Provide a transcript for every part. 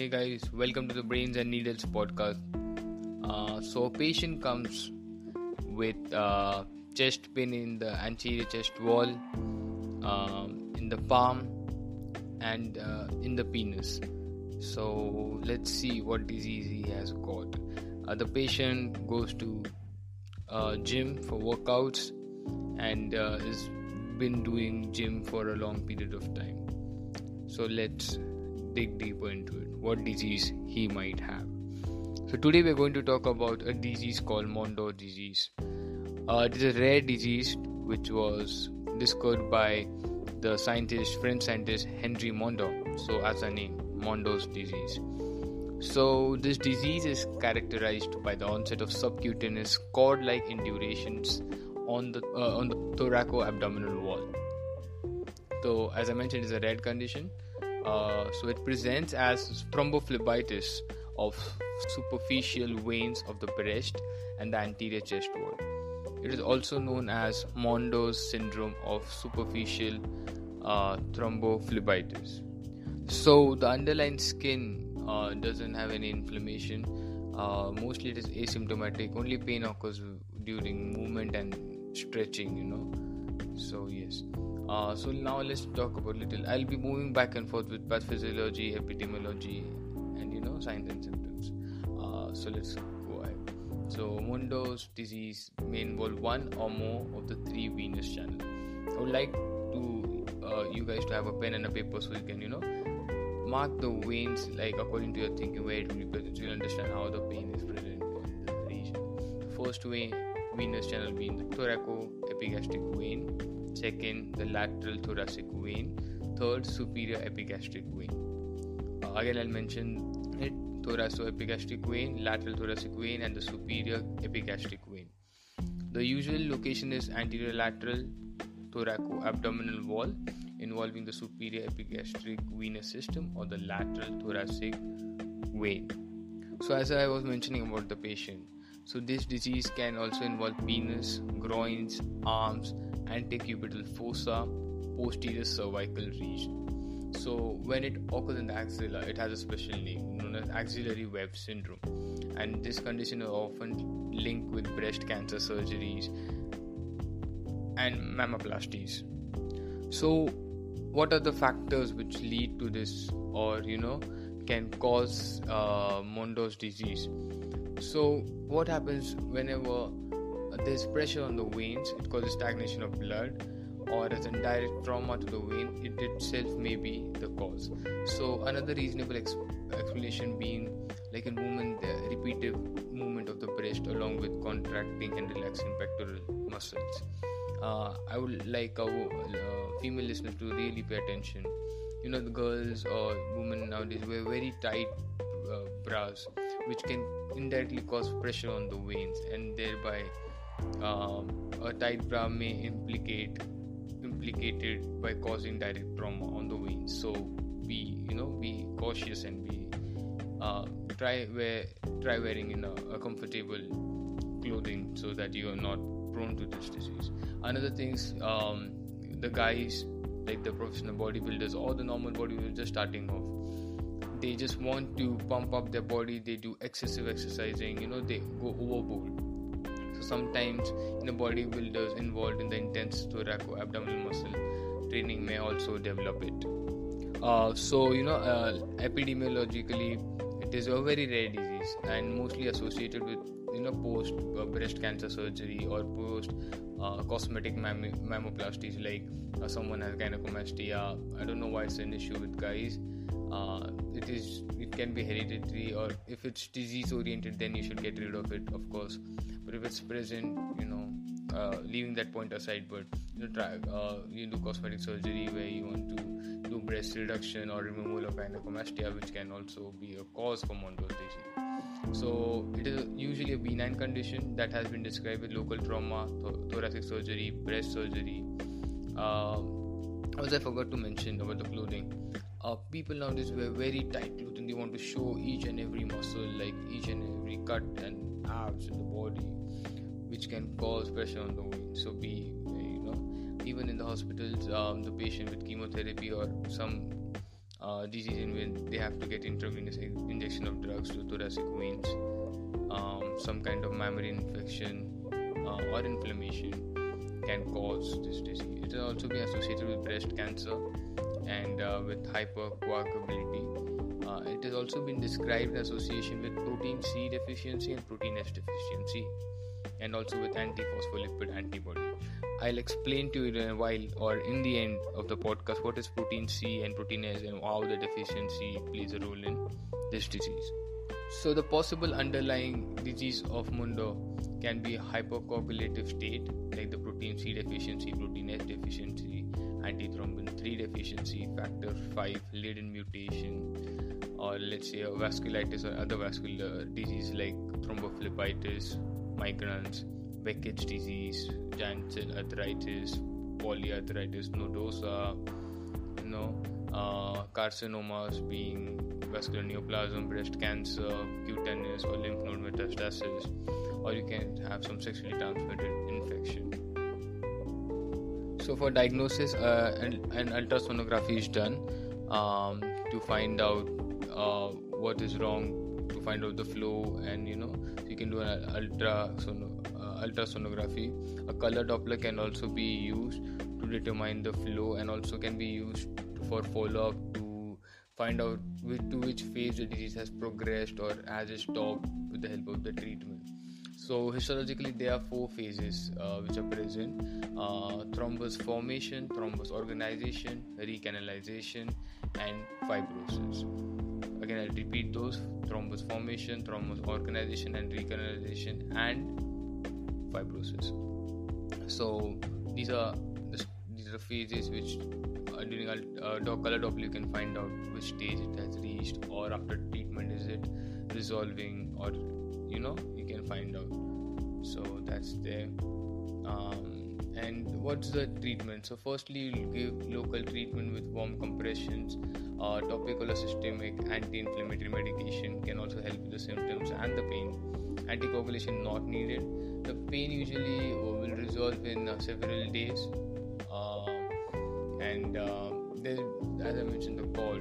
Hey guys, welcome to the Brains and Needles podcast. Uh, so, patient comes with uh, chest pain in the anterior chest wall, um, in the palm, and uh, in the penis. So, let's see what disease he has got. Uh, the patient goes to gym for workouts and uh, has been doing gym for a long period of time. So, let's dig deeper into it what disease he might have. So, today we're going to talk about a disease called Mondor disease. Uh, it is a rare disease which was discovered by the scientist, French scientist Henry Mondor. So, as a name, Mondor's disease. So, this disease is characterized by the onset of subcutaneous cord-like indurations on the uh, on the thoraco-abdominal wall. So, as I mentioned, it's a rare condition uh, so it presents as thrombophlebitis of superficial veins of the breast and the anterior chest wall. It is also known as Mondor's syndrome of superficial uh, thrombophlebitis. So the underlying skin uh, doesn't have any inflammation. Uh, mostly it is asymptomatic. Only pain occurs during movement and stretching. You know. So yes. Uh, so now let's talk about little. I'll be moving back and forth with pathophysiology, epidemiology, and you know signs and symptoms. Uh, so let's go ahead. So Mondor's disease may involve one or more of the three venous channels. I would like to uh, you guys to have a pen and a paper so you can you know mark the veins like according to your thinking where it will be present. So you'll understand how the pain is present in the region. The first vein venous channel being the thoracoepigastric vein second the lateral thoracic vein. Third superior epigastric vein. Uh, again i'll mention it thoracoepigastric vein lateral thoracic vein and the superior epigastric vein. The usual location is anterior lateral thoraco-abdominal wall involving the superior epigastric venous system or the lateral thoracic vein. So as i was mentioning about the patient so this disease can also involve penis groins arms antecubital fossa, posterior cervical region. So, when it occurs in the axilla, it has a special name known as axillary web syndrome, and this condition is often linked with breast cancer surgeries and mammoplasties. So, what are the factors which lead to this, or you know, can cause uh, Mondor's disease? So, what happens whenever there's pressure on the veins, it causes stagnation of blood, or as a direct trauma to the vein, it itself may be the cause. So, another reasonable ex- explanation being like in women, the repeated movement of the breast along with contracting and relaxing pectoral muscles. Uh, I would like our uh, female listeners to really pay attention. You know, the girls or women nowadays wear very tight uh, bras, which can indirectly cause pressure on the veins and thereby um, a tight bra may implicate implicated by causing direct trauma on the veins. So be you know be cautious and be uh, try wear try wearing in a, a, comfortable clothing so that you are not prone to this disease. Another things um, the guys like the professional bodybuilders or the normal bodybuilders just starting off they just want to pump up their body they do excessive exercising you know they go overboard sometimes you know bodybuilders involved in the intense thoraco-abdominal muscle training may also develop it. Uh, so you know uh, epidemiologically it is a very rare disease and mostly associated with you know post uh, breast cancer surgery or post uh, cosmetic mam- mammoplasties like uh, someone has gynecomastia. I don't know why it's an issue with guys. Uh, it is it can be hereditary or if it's disease oriented then you should get rid of it of course it's present you know uh, leaving that point aside but you know try uh, you do cosmetic surgery where you want to do breast reduction or removal of gynecomastia which can also be a cause for Mondor's disease so it is usually a benign condition that has been described with local trauma th- thoracic surgery breast surgery. Uh, also i forgot to mention about the clothing uh, people nowadays wear very tight clothing. They want to show each and every muscle like each and every cut and abs in the body which can cause pressure on the vein so be you know even in the hospitals um, the patient with chemotherapy or some uh, disease in when they have to get intravenous injection of drugs to thoracic veins, um, some kind of mammary infection uh, or inflammation can cause this disease. It has also been associated with breast cancer and uh, with hypercoagulability. Uh, it has also been described in association with protein C deficiency and protein S deficiency, and also with antiphospholipid antibody. I'll explain to you in a while or in the end of the podcast what is protein C and protein S and how the deficiency plays a role in this disease. So, the possible underlying disease of Mondor can be hypercoagulative state like the protein C deficiency, protein S deficiency, antithrombin 3 deficiency, factor 5 Leiden mutation, or let's say a vasculitis or other vascular disease like thrombophlebitis, migrans, Behçet's disease, giant cell arteritis, polyarteritis, nodosa, you know, uh, carcinomas being vascular neoplasm, breast cancer, cutaneous or lymph node metastasis, or you can have some sexually transmitted infection. So, for diagnosis, uh, an, an, ultrasonography is done um, to find out uh, what is wrong, to find out the flow, and you know, you can do an ultrason- uh, ultrasonography. A color Doppler can also be used to determine the flow, and also can be used for follow up to find out which, to which phase the disease has progressed or has stopped with the help of the treatment. So, histologically, there are four phases uh, which are present uh, thrombus formation, thrombus organization, recanalization, and fibrosis. Again, I'll repeat those. Thrombus formation, thrombus organization, and recanalization, and fibrosis. So, these are the, these are the phases which uh, during a uh, color Doppler you can find out which stage it has reached or after treatment is it resolving or you know you can find out. So that's there. Um, and what's the treatment? So firstly you'll give local treatment with warm compressions. Uh, topical or systemic anti-inflammatory medication can also help with the symptoms and the pain. Anticoagulation not needed. The pain usually will resolve in uh, several days. And uh, as I mentioned, the gall,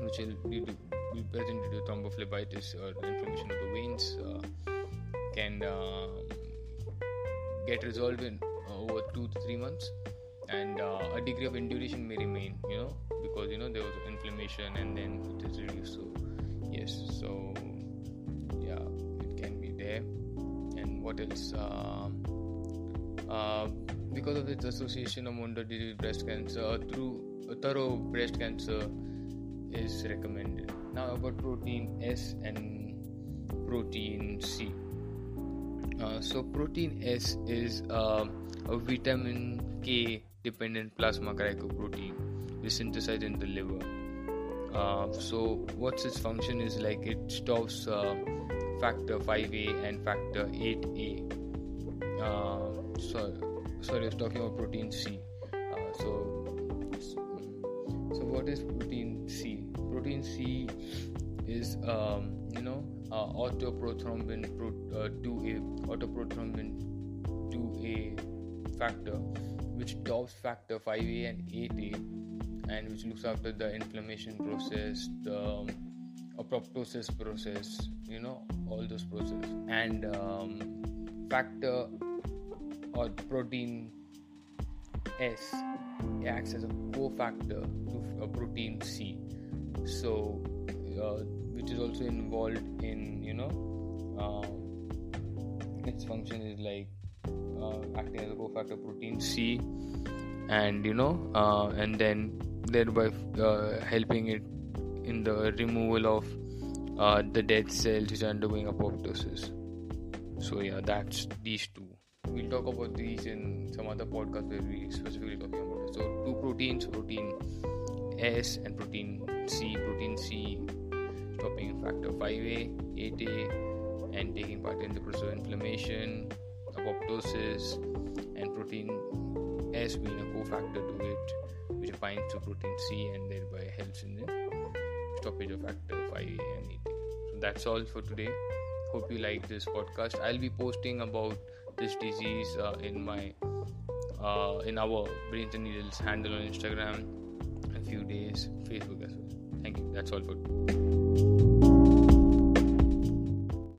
which will be, be present due to thrombophlebitis or inflammation of the veins, uh, can uh, get resolved in. uh, over two to three months, and uh, a degree of induration may remain, you know, because you know there was inflammation and then it is reduced. So yes, so yeah, it can be there. And what else? Um, uh, because of its association of monodytic breast cancer, through a thorough breast cancer is recommended. Now about protein S and protein C. Uh, so protein S is uh, a vitamin K dependent plasma glycoprotein which is synthesized in the liver. Uh, so what's its function is like it stops uh, factor 5a and factor 8a. Uh, so sorry, I was talking about protein C. So, so what is protein C? Protein C is um, you know uh, autoprothrombin pro, uh, 2A autoprothrombin 2A factor which stops factor 5A and 8A and which looks after the inflammation process the um, apoptosis process you know all those processes and um, factor or protein S acts as a cofactor to a protein C. So, uh, which is also involved in you know uh, its function is like uh, acting as a cofactor protein C, and you know, uh, and then thereby uh, helping it in the removal of uh, the dead cells which are undergoing apoptosis. So yeah, that's these two we'll talk about these in some other podcast where we specifically talking about it. So two proteins, protein S and protein C. Protein C stopping factor 5A, 8A, and taking part in the process of inflammation, apoptosis, and protein S being a cofactor to it, which binds to protein C and thereby helps in the stoppage of factor 5A and 8A. So that's all for today. Hope you like this podcast. I'll be posting about this disease uh, in my uh, in our brains and needles handle on instagram a few days facebook Thank you. That's all for.